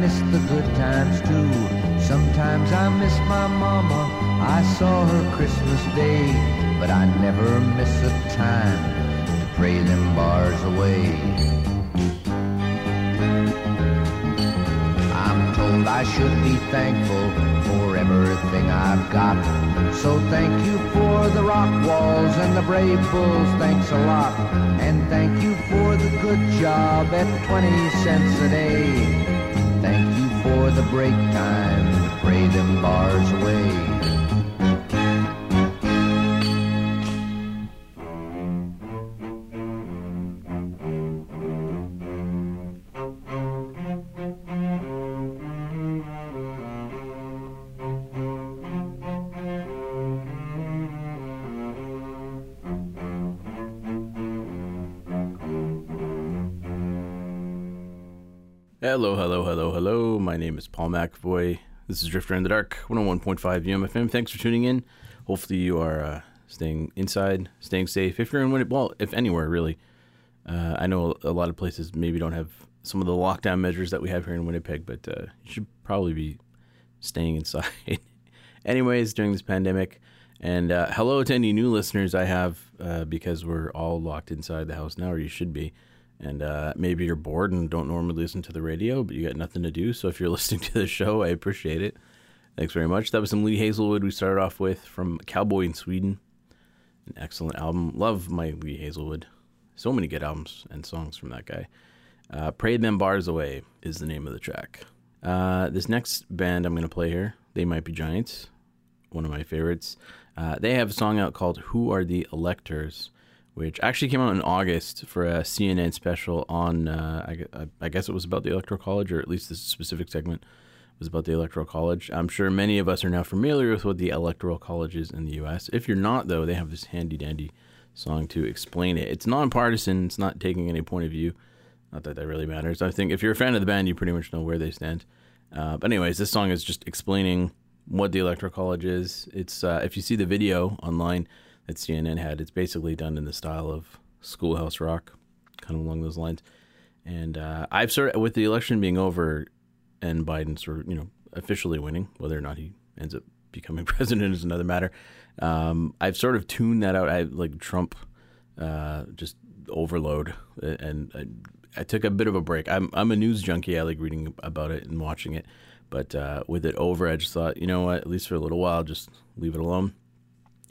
Miss the good times too. Sometimes I miss my mama. I saw her Christmas Day, but I never miss a time to pray them bars away. I'm told I should be thankful for everything I've got. So thank you for the rock walls and the brave bulls, thanks a lot. And thank you for the good job at 20 cents a day. Thank you for the break time pray them bars away. Name is Paul McAvoy. This is Drifter in the Dark, 101.5 UMFM. Thanks for tuning in. Hopefully, you are uh, staying inside, staying safe. If you're in Winnipeg, well, if anywhere really. Uh, I know a lot of places maybe don't have some of the lockdown measures that we have here in Winnipeg, but uh, you should probably be staying inside. Anyways, during this pandemic. And uh, hello to any new listeners I have uh, because we're all locked inside the house now, or you should be and uh, maybe you're bored and don't normally listen to the radio, but you got nothing to do. So if you're listening to the show, I appreciate it. Thanks very much. That was some Lee Hazlewood we started off with from Cowboy in Sweden. An excellent album. Love my Lee Hazlewood. So many good albums and songs from that guy. Uh, Pray Them Bars Away is the name of the track. Uh, this next band I'm going to play here, They Might Be Giants, one of my favorites. Uh, they have a song out called Who Are the Electors? Which actually came out in August for a CNN special on, uh, I, I, guess it was about the Electoral College, or at least this specific segment was about the Electoral College. I'm sure many of us are now familiar with what the Electoral College is in the U.S. If you're not, though, they have this handy dandy song to explain it. It's nonpartisan, it's not taking any point of view. Not that that really matters. I think if you're a fan of the band, you pretty much know where they stand. Uh, but, anyways, this song is just explaining what the Electoral College is. It's uh, if you see the video online, that CNN had. It's basically done in the style of Schoolhouse Rock, kind of along those lines. And uh, I've sort of, with the election being over and Biden sort of, you know, officially winning, whether or not he ends up becoming president is another matter. Um, I've sort of tuned that out. I like Trump, uh, just overload, and I, I, took a bit of a break. I'm I'm a news junkie. I like reading about it and watching it, but uh, with it over, I just thought, you know what, at least for a little while, just leave it alone.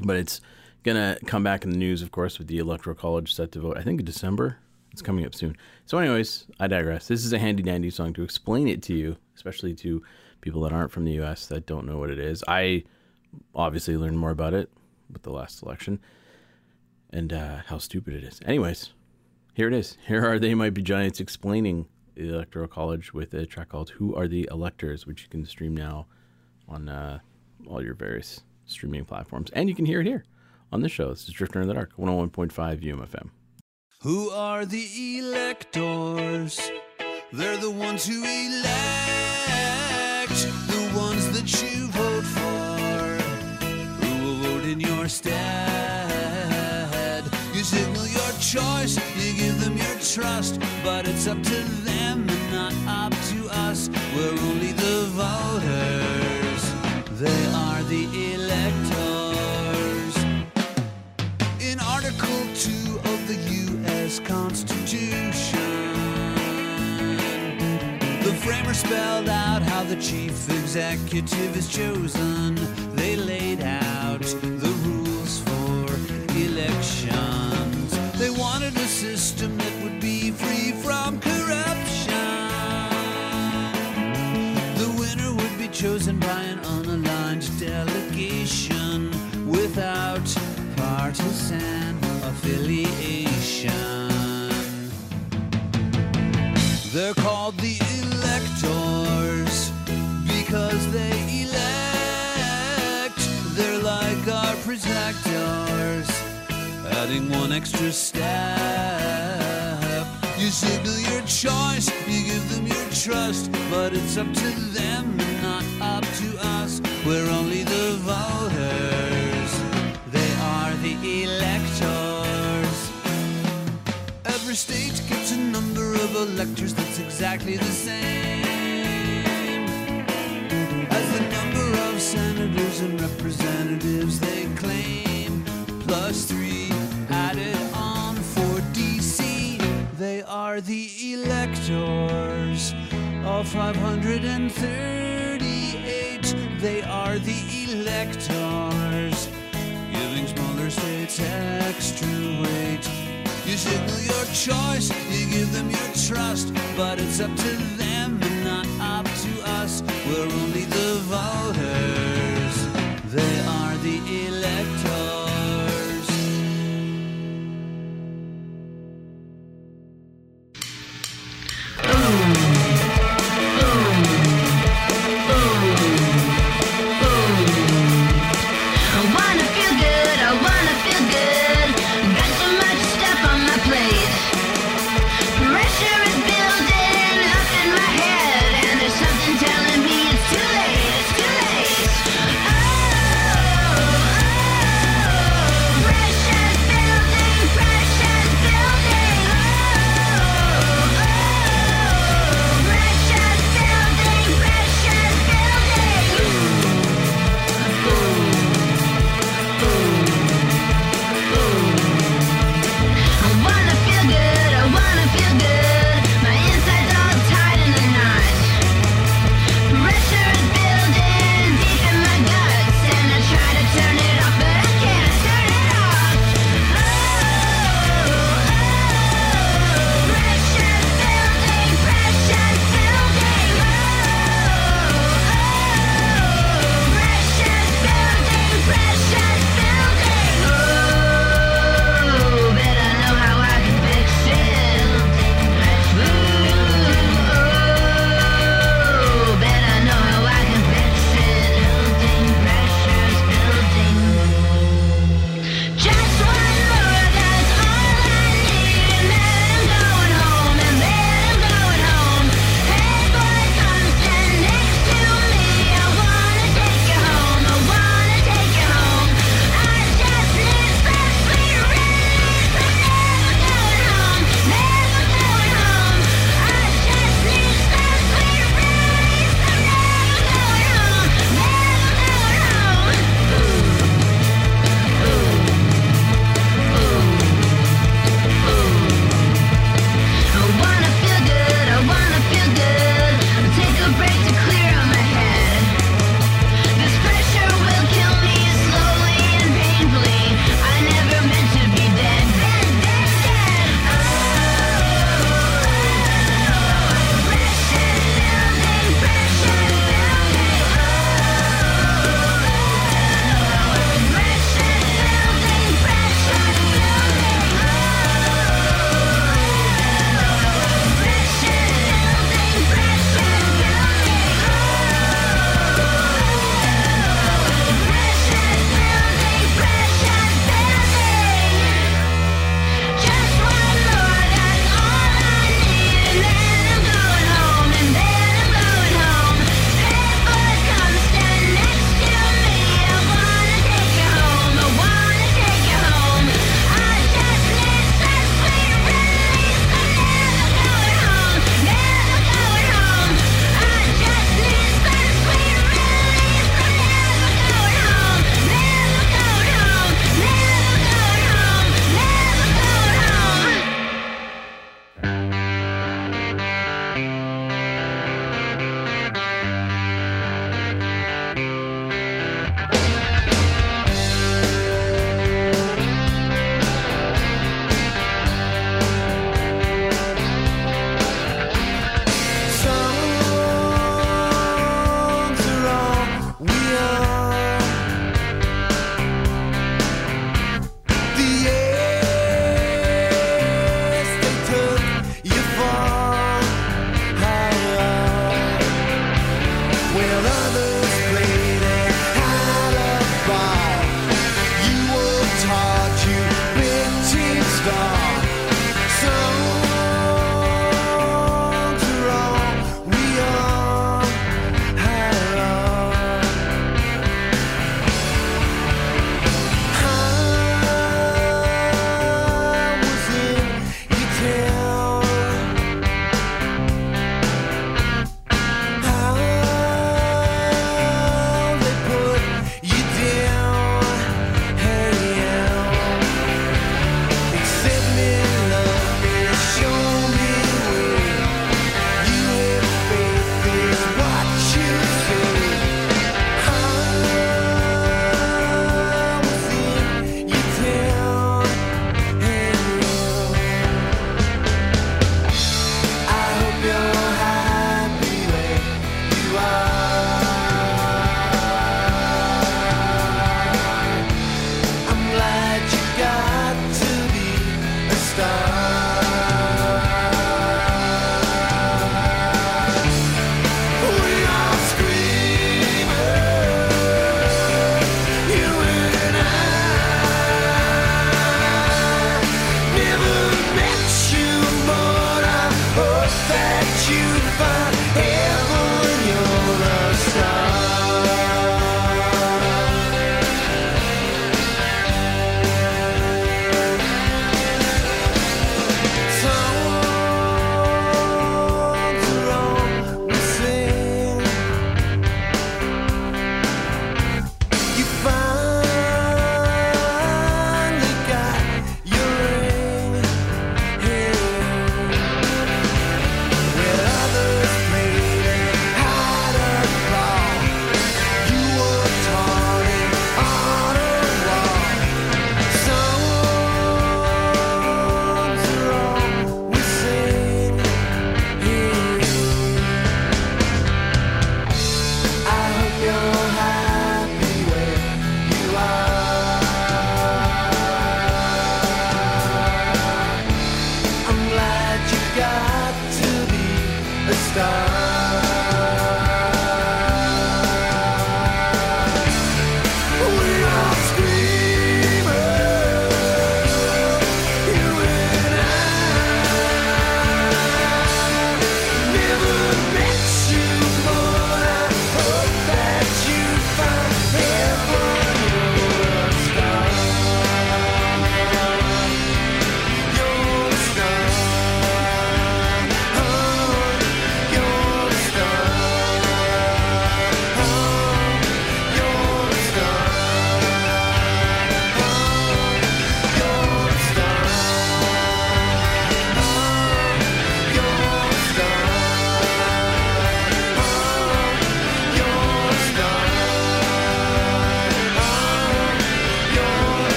But it's gonna come back in the news, of course, with the electoral college set to vote. I think in December. It's coming up soon. So, anyways, I digress. This is a handy dandy song to explain it to you, especially to people that aren't from the U.S. that don't know what it is. I obviously learned more about it with the last election and uh, how stupid it is. Anyways, Here it is. Here are They Might Be Giants explaining the Electoral College with a track called Who Are the Electors, which you can stream now on uh, all your various streaming platforms. And you can hear it here on this show. This is Drifter in the Dark, 101.5 UMFM. Who are the electors? They're the ones who elect, the ones that you vote for, who will vote in your stead. You signal your choice, you give them your trust, but it's up to them and not up to us. We're only the voters, they are the electors. The U.S. Constitution, the framers spelled out how the chief executive is chosen. They laid out the rules for elections. They wanted a system that would be free from corruption. The winner would be chosen by an unaligned delegation without partisan affiliation. They're called the electors because they elect. They're like our protectors, adding one extra step. You signal your choice, you give them your trust, but it's up to them and not up to us. We're only the voters, they are the electors. Every state gets a number of electors that's exactly the same as the number of senators and representatives they claim. Plus three added on for DC. They are the electors of 538. They are the electors giving smaller states extra weight. You signal your choice, you give them your trust, but it's up to them and not up to us. We're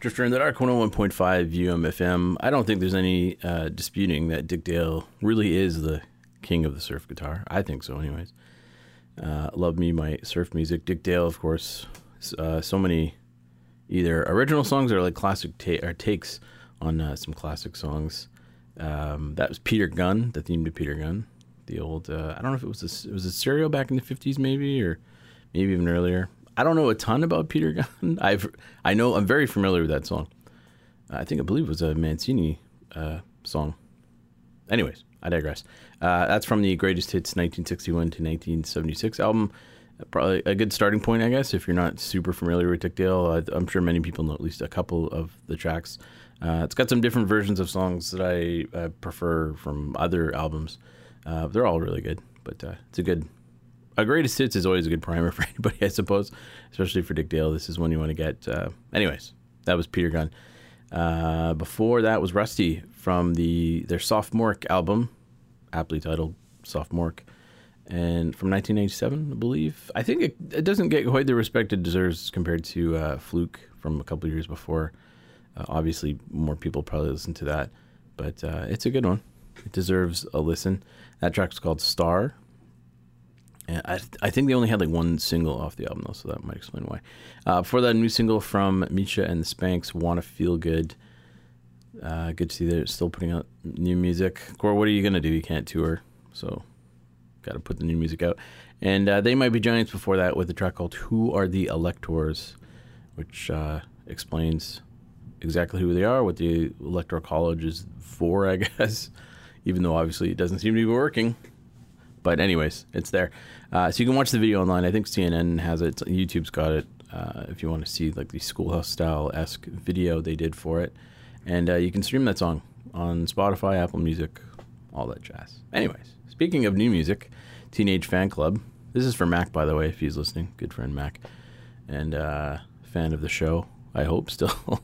Drifter in the Dark 101.5 UMFM. I don't think there's any uh, disputing that Dick Dale really is the king of the surf guitar. I think so, anyways. Uh, love me my surf music. Dick Dale, of course, uh, so many either original songs or like classic ta- or takes on uh, some classic songs. Um, that was Peter Gunn, the theme to Peter Gunn, the old. Uh, I don't know if it was a, it was a serial back in the fifties, maybe or maybe even earlier. I don't know a ton about Peter Gunn. I've I know I'm very familiar with that song. I think I believe it was a Mancini uh, song. Anyways, I digress. Uh, that's from the Greatest Hits 1961 to 1976 album. Probably a good starting point, I guess, if you're not super familiar with Dick Dale. I, I'm sure many people know at least a couple of the tracks. Uh, it's got some different versions of songs that I uh, prefer from other albums. Uh, they're all really good, but uh, it's a good. A greatest hits is always a good primer for anybody, I suppose, especially for Dick Dale. This is one you want to get. Uh, anyways, that was Peter Gunn. Uh, before that was Rusty from the their Sophomoric album, aptly titled Sophomoric, and from 1997, I believe. I think it, it doesn't get quite the respect it deserves compared to Fluke from a couple years before. Uh, obviously, more people probably listen to that, but uh, it's a good one. It deserves a listen. That track's called Star. And I, I think they only had like one single off the album though, so that might explain why. Uh, before that, new single from Misha and the Spanks, "Wanna Feel Good." Uh, good to see they're still putting out new music. Core, what are you gonna do? You can't tour, so got to put the new music out. And uh, they might be giants before that with a track called "Who Are the Electors," which uh, explains exactly who they are, what the electoral college is for, I guess. Even though obviously it doesn't seem to be working. But anyways, it's there. Uh, so you can watch the video online. I think CNN has it. YouTube's got it. Uh, if you want to see like the schoolhouse style esque video they did for it, and uh, you can stream that song on Spotify, Apple Music, all that jazz. Anyways, speaking of new music, Teenage Fanclub. This is for Mac, by the way, if he's listening. Good friend Mac, and uh, fan of the show. I hope still.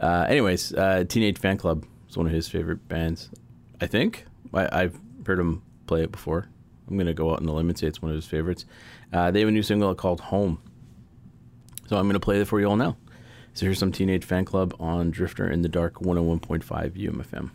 Uh, anyways, uh, Teenage Fanclub is one of his favorite bands. I think I, I've heard him play it before. I'm gonna go out on the limb and say it's one of his favorites. Uh, they have a new single called "Home," so I'm gonna play it for you all now. So here's some Teenage Fanclub on Drifter in the Dark 101.5 UMFM.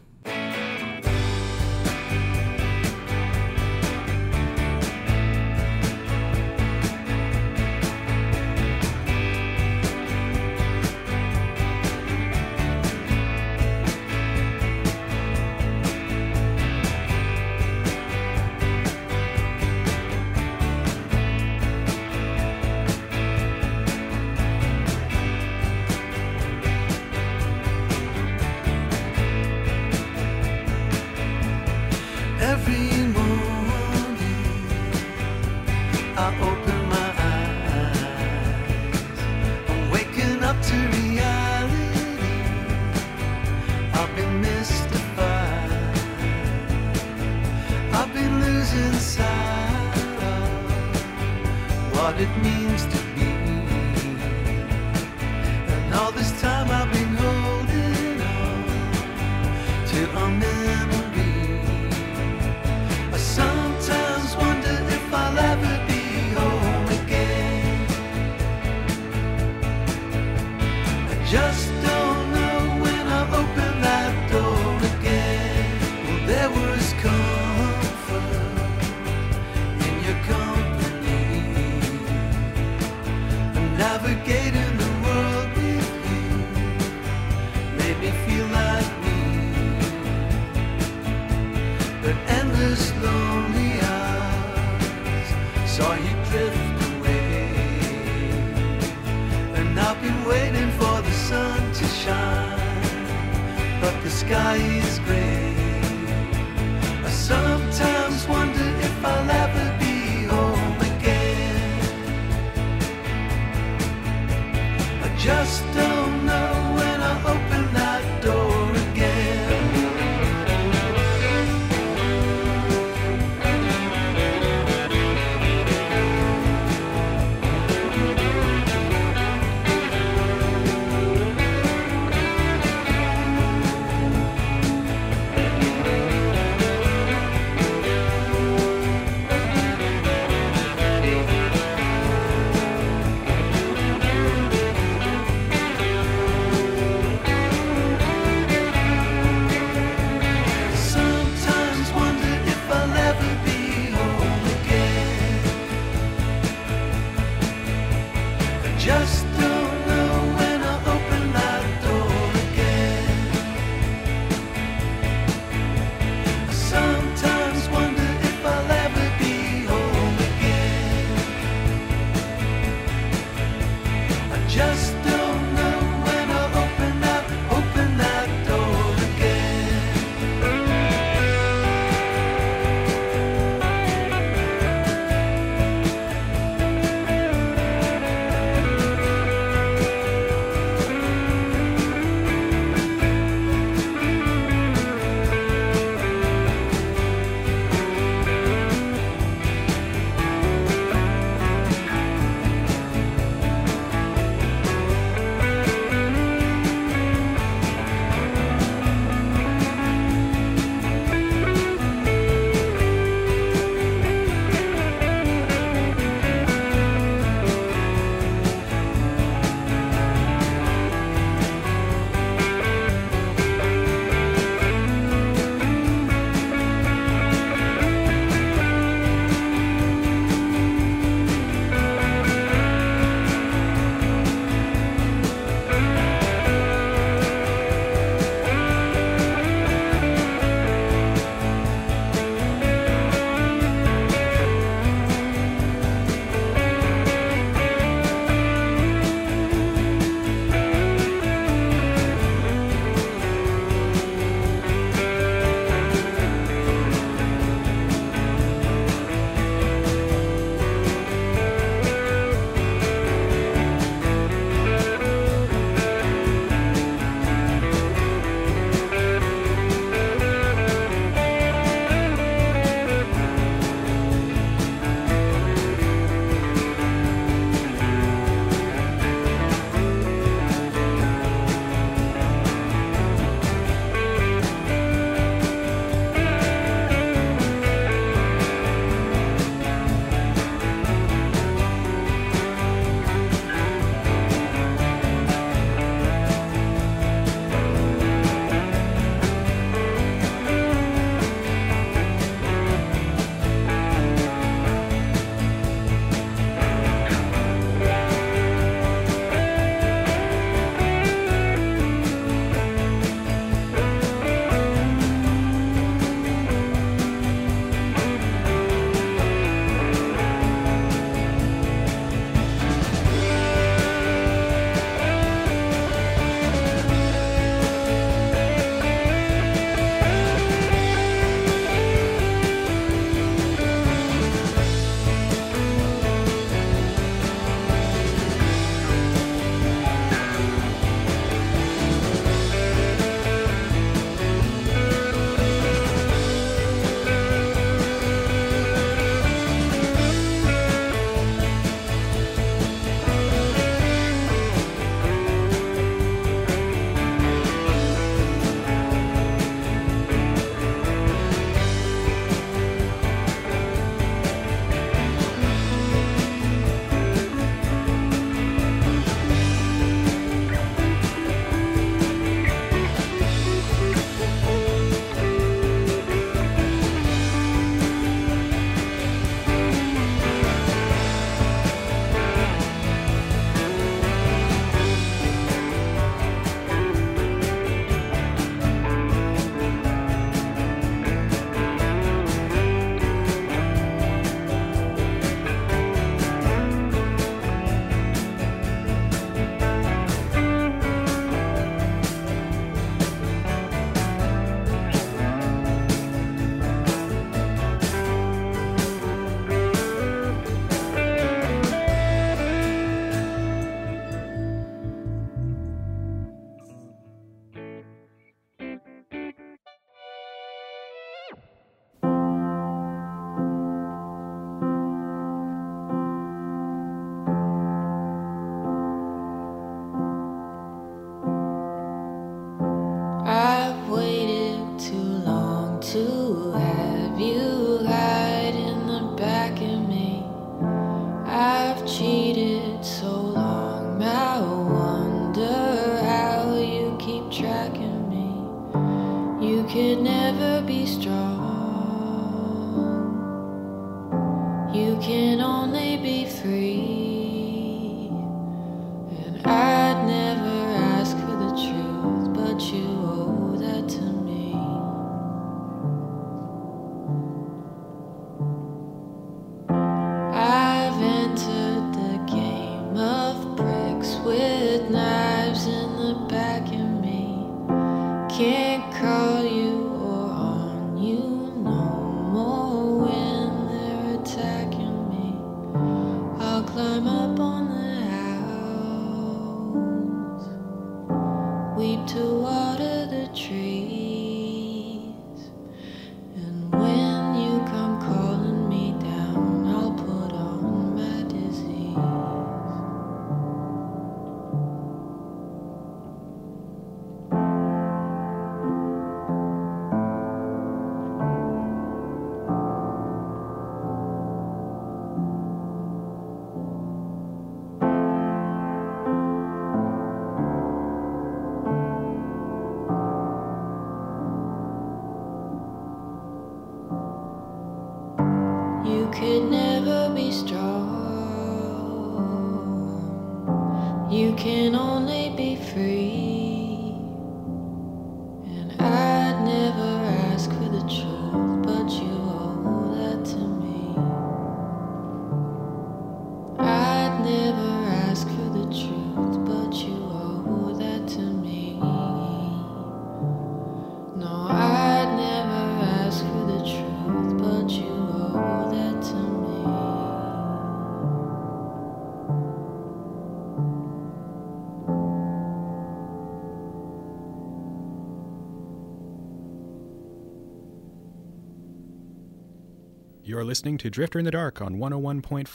You're listening to Drifter in the Dark on 101.5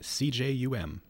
CJUM.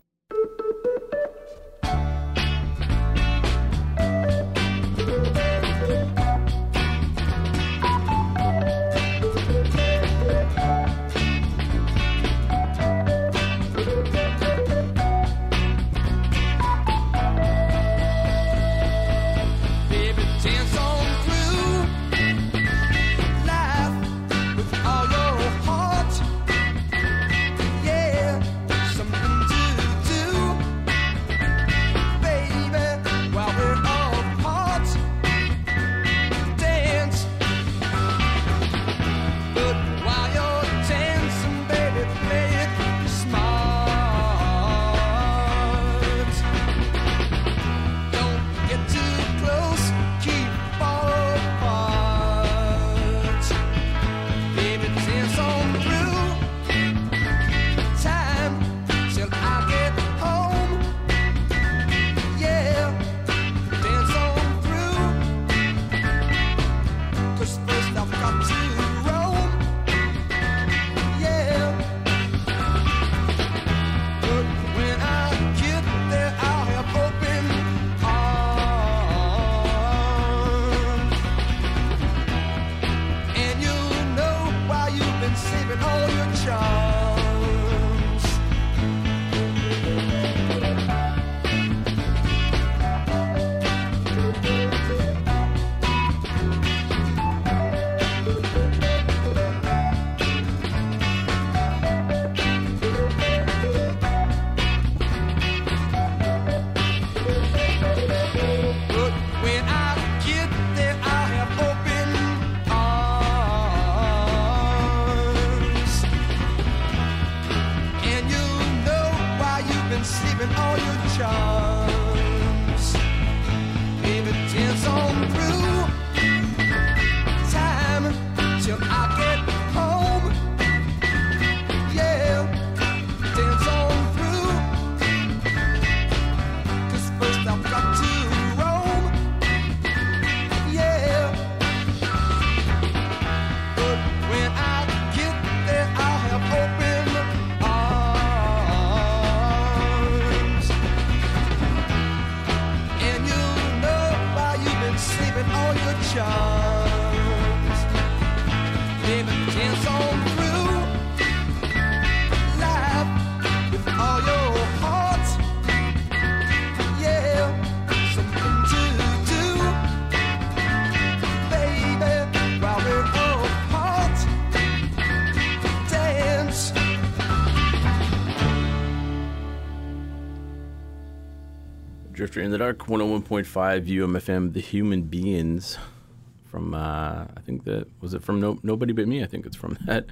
Dark, 101.5 UMFM, The Human Beinz. From, uh, I think that, was it from no, Nobody But Me? I think it's from that.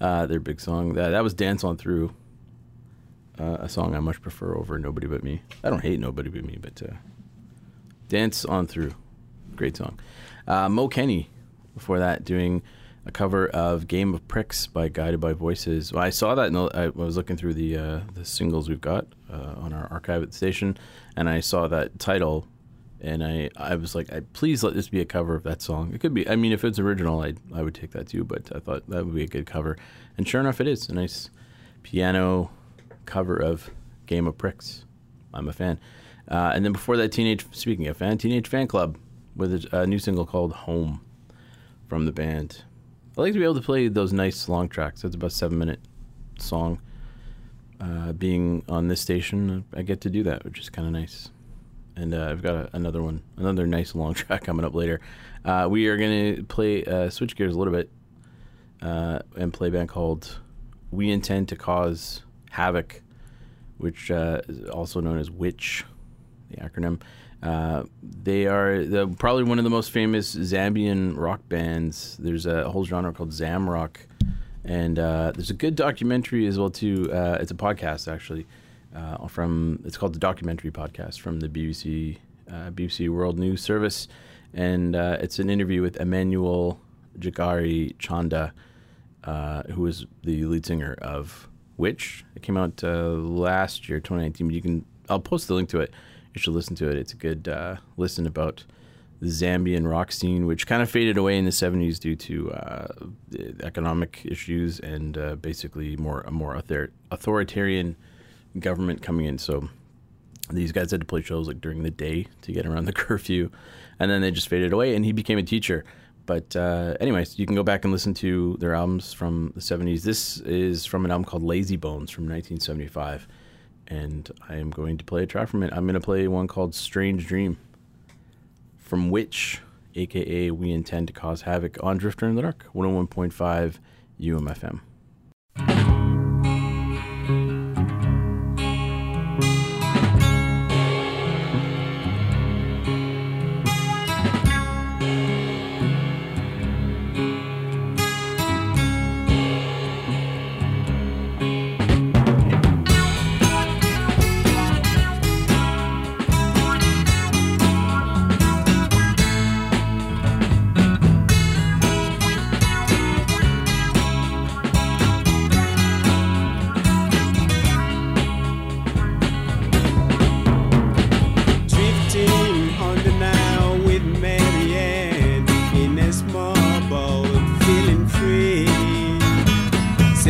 Uh, their big song. That, that was Dance On Through, uh, a song I much prefer over Nobody But Me. I don't hate Nobody But Me, but uh, Dance On Through. Great song. Uh, Mo Kenney, before that, doing a cover of Game of Pricks by Guided by Voices. Well, I saw that, I was looking through the uh, the singles we've got uh, on our archive at the station, and I saw that title, and I, I was like, I, please let this be a cover of that song. It could be. I mean, if it's original, I I would take that too. But I thought that would be a good cover, and sure enough, it is a nice piano cover of Game of Pricks. I'm a fan. Uh, and then before that, teenage. Speaking of fan, Teenage Fanclub with a, a new single called Home from the band. I like to be able to play those nice long tracks. It's about seven minute song. Uh, being on this station, I get to do that, which is kind of nice. And uh, I've got a, another one, another nice long track coming up later. Uh, we are going to play, uh, switch gears a little bit, uh, and play a band called We Intend to Cause Havoc, which uh, is also known as Witch, the acronym. They are the, probably one of the most famous Zambian rock bands. There's a whole genre called Zam rock, and uh, there's a good documentary as well too. Uh, it's a podcast actually uh, from it's called the Documentary Podcast from the BBC uh, BBC World News Service, and uh, it's an interview with Emmanuel Jagari Chanda, who is the lead singer of Witch. It came out last year, 2019. But you can I'll post the link to it. You should listen to it. It's a good listen about Zambian rock scene, which kind of faded away in the 70s due to uh, economic issues and uh, basically more a more author- authoritarian government coming in. So these guys had to play shows like during the day to get around the curfew, and then they just faded away. And he became a teacher. But uh, anyways, you can go back and listen to their albums from the 70s. This is from an album called Lazy Bones from 1975 and I am going to play a track from it. I'm going to play one called Strange Dream, from Witch, aka We Intend to Cause Havoc on Drifter in the Dark, 101.5 UMFM.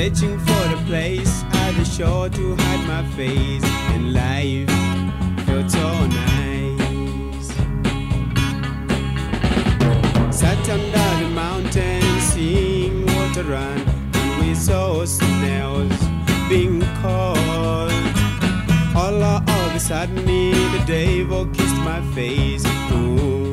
Searching for a place at the sure to hide my face, and life felt so nice. Sat under the mountain, seeing water run, and we saw snails being caught. All of a sudden, the devil kissed my face. Ooh,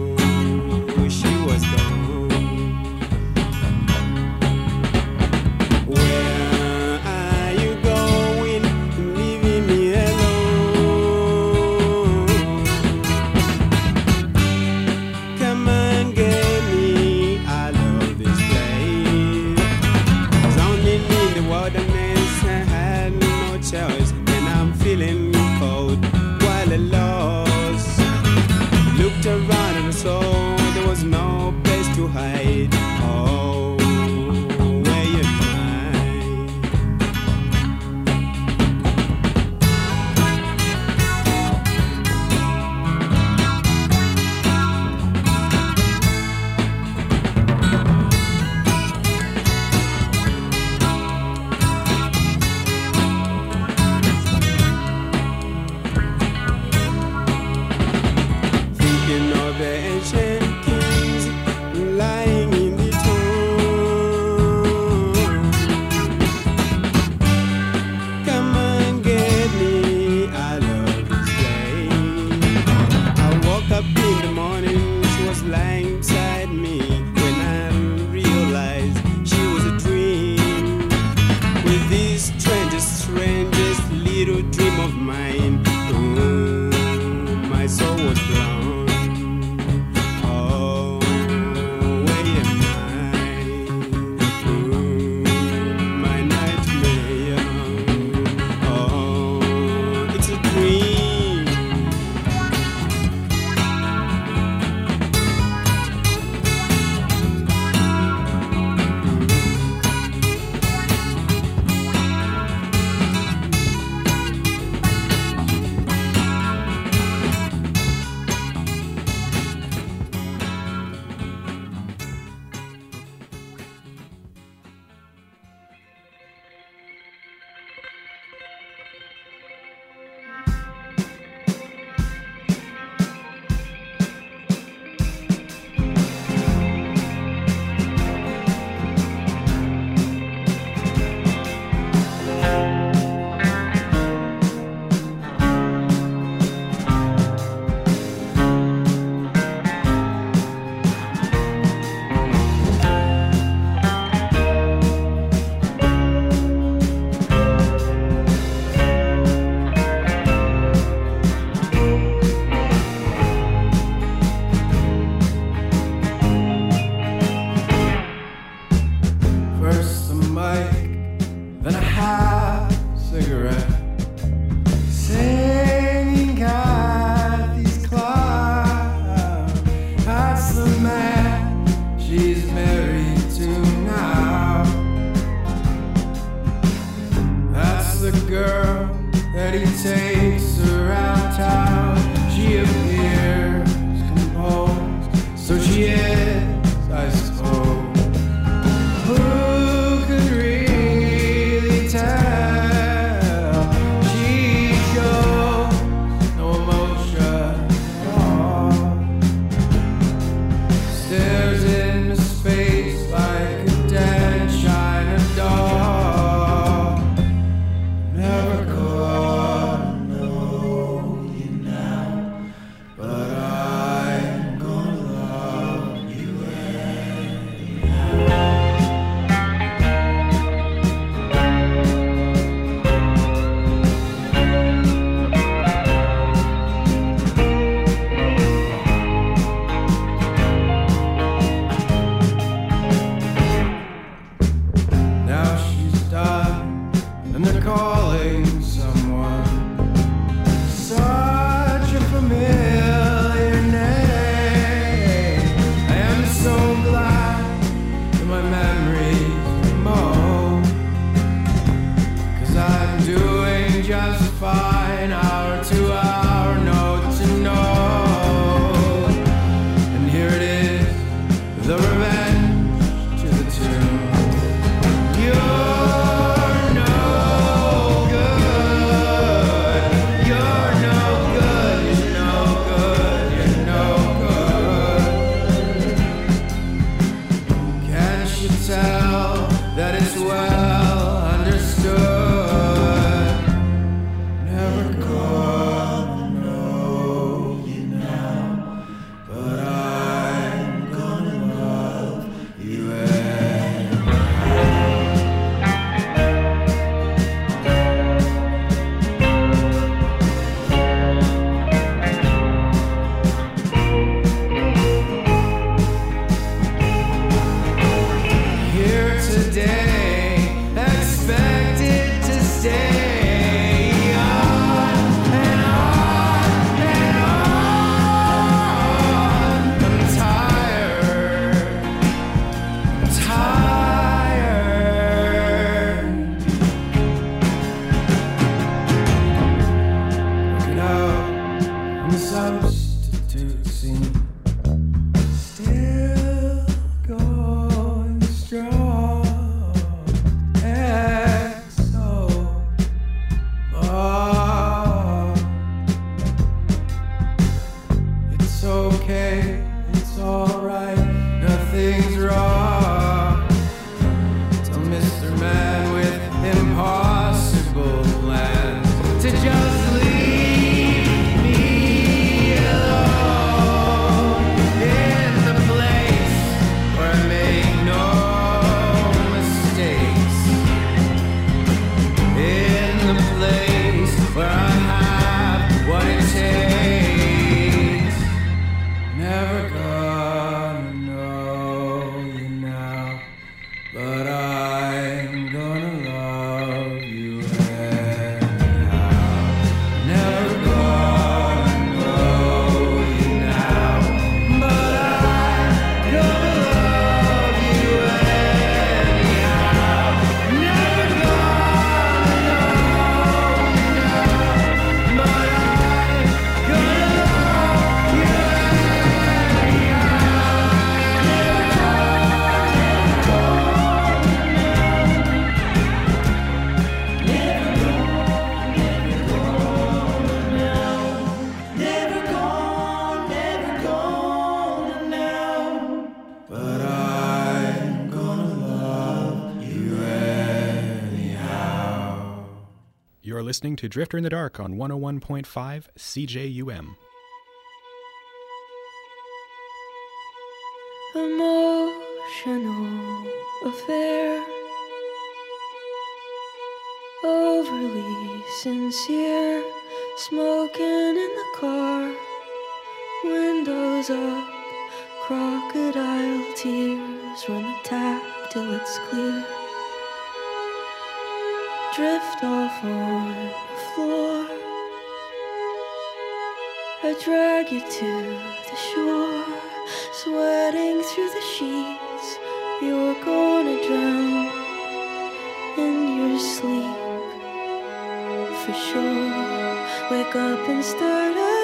listening to Drifter in the Dark on 101.5 CJUM. Emotional affair, overly sincere, smoking in the car, windows up, crocodile tears run the tap till it's clear drift off on the floor. I drag you to the shore, sweating through the sheets. You're gonna drown in your sleep for sure. Wake up and start up.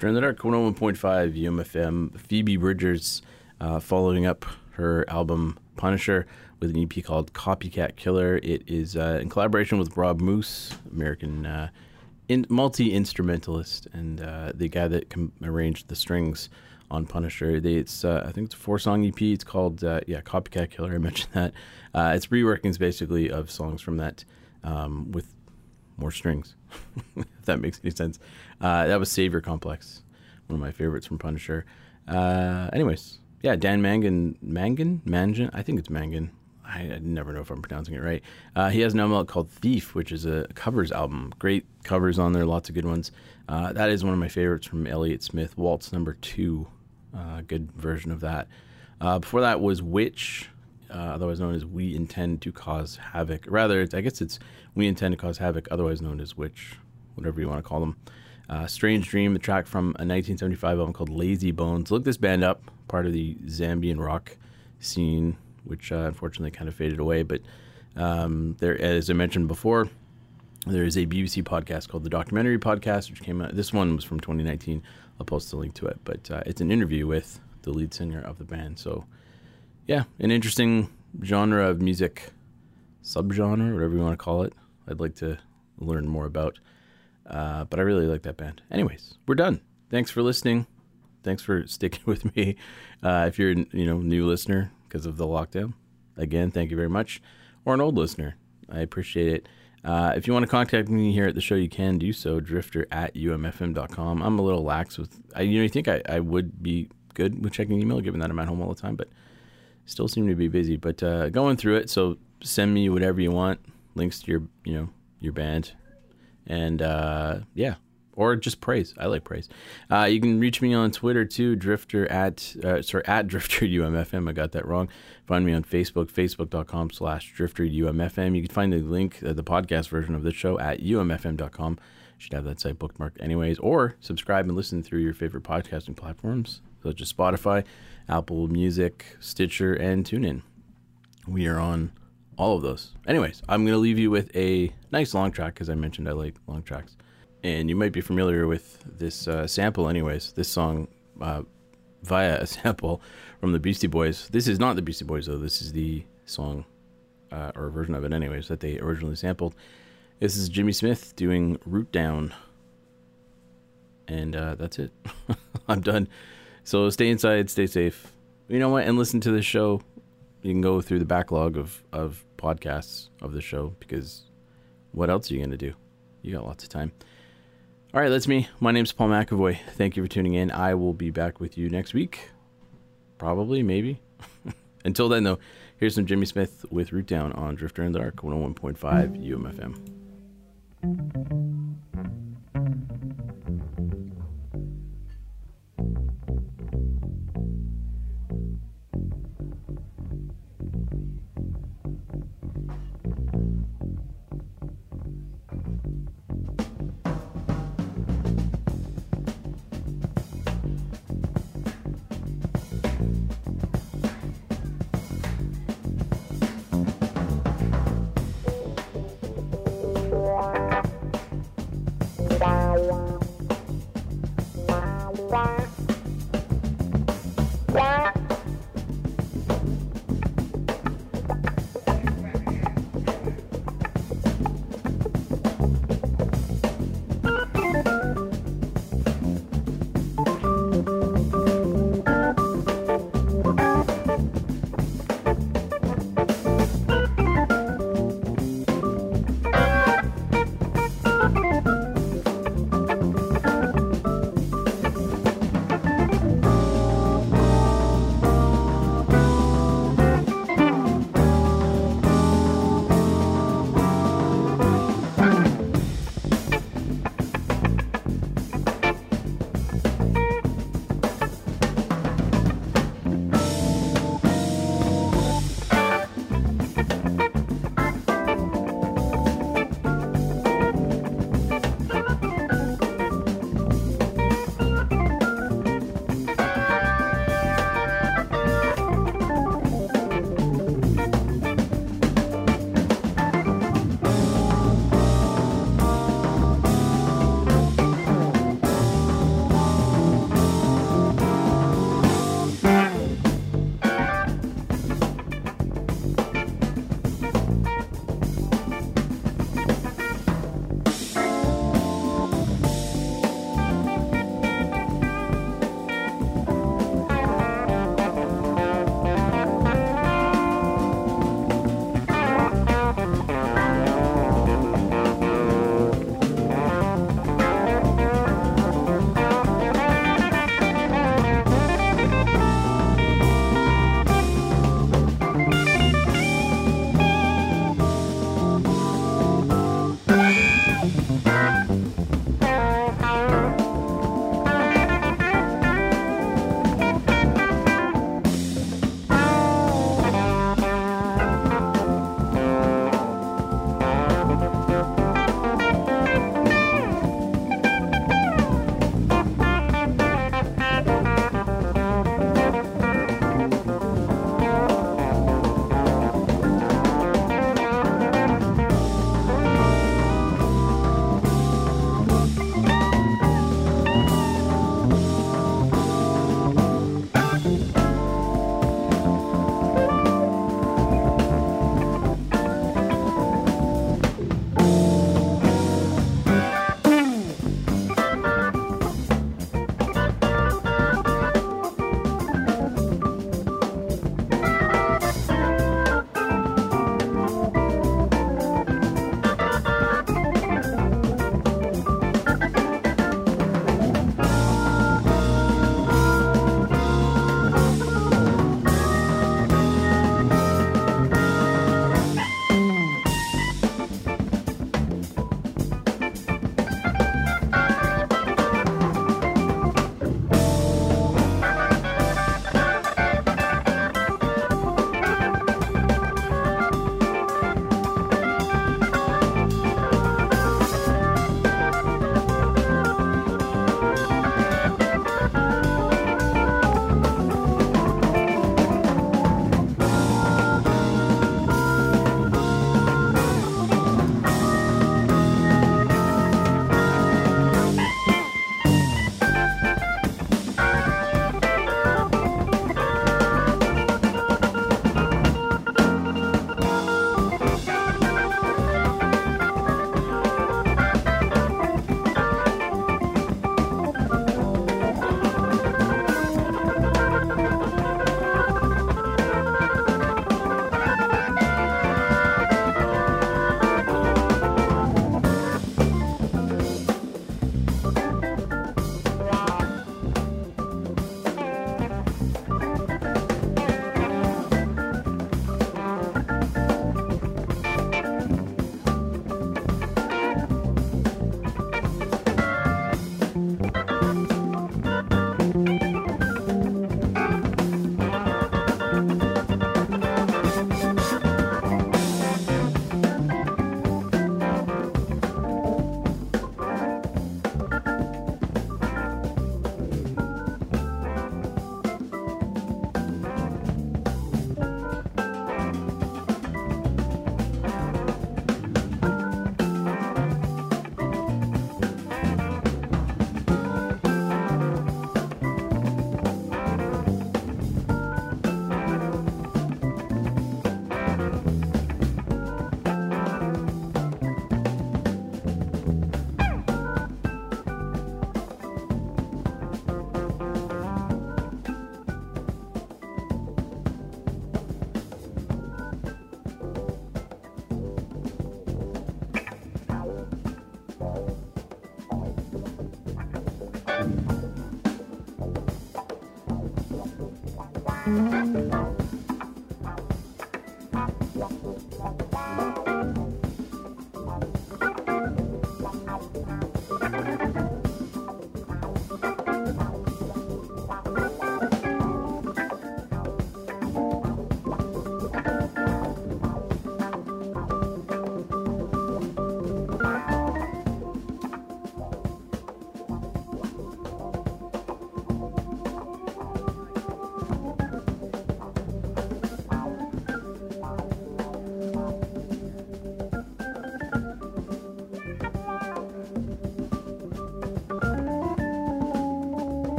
Drifter in the Dark, 101.5 UMFM. Phoebe Bridgers uh, following up her album Punisher with an EP called Copycat Killer. It is uh, in collaboration with Rob Moose, American uh, in, multi instrumentalist, and uh, the guy that com- arranged the strings on Punisher. They, it's uh, I think it's a four song EP. It's called uh, yeah Copycat Killer. I mentioned that. Uh, it's reworkings basically of songs from that um, with more strings, if that makes any sense. Uh, that was Savior Complex, one of my favorites from Punisher. Uh, anyways, yeah, Dan Mangan, Mangan, Mangan, I think it's Mangan. I, I never know if I'm pronouncing it right. Uh, he has an album called Thief, which is a covers album. Great covers on there, lots of good ones. Uh, that is one of my favorites from Elliott Smith, Waltz Number Two. Uh, good version of that. Uh, before that was Witch, uh, otherwise known as We Intend to Cause Havoc. Rather, I guess it's We Intend to Cause Havoc, otherwise known as Witch, whatever you want to call them. Uh, Strange Dream, the track from a 1975 album called Lazy Bones. Look this band up, part of the Zambian rock scene, which uh, unfortunately kind of faded away. But um, there, as I mentioned before, there is a BBC podcast called the Documentary Podcast, which came out. This one was from 2019. I'll post a link to it, but uh, it's an interview with the lead singer of the band. So, yeah, an interesting genre of music, subgenre, whatever you want to call it. I'd like to learn more about. Uh, but I really like that band. Anyways, we're done. Thanks for listening. Thanks for sticking with me. Uh, if you're you know new listener because of the lockdown, again, thank you very much. Or an old listener, I appreciate it. Uh, if you want to contact me here at the show, you can do so. Drifter at umfm.com. I'm a little lax with, I, you know, you think I, I would be good with checking email, given that I'm at home all the time, but still seem to be busy. But uh, going through it, so send me whatever you want, links to your, you know, your band, and uh, yeah, or just praise. I like praise. Uh, you can reach me on Twitter too, Drifter at uh, sorry at Drifter UMFM. I got that wrong. Find me on Facebook, facebook.com slash Drifter UMFM. You can find the link, uh, the podcast version of the show at umfm.com. should have that site bookmarked anyways. Or subscribe and listen through your favorite podcasting platforms, such as Spotify, Apple Music, Stitcher, and TuneIn. We are on all of those. Anyways, I'm going to leave you with a nice long track because I mentioned I like long tracks. And you might be familiar with this uh, sample, anyways. This song uh, via a sample from the Beastie Boys. This is not the Beastie Boys, though. This is the song uh, or version of it, anyways, that they originally sampled. This is Jimmy Smith doing Root Down. And uh, that's it. I'm done. So stay inside, stay safe. You know what? And listen to this show. You can go through the backlog of, of podcasts of the show because what else are you going to do? You got lots of time. All right, that's me. My name's Paul McAvoy. Thank you for tuning in. I will be back with you next week. Probably, maybe. Until then, though, here's some Jimmy Smith with Root Down on Drifter in the Dark 101.5 UMFM.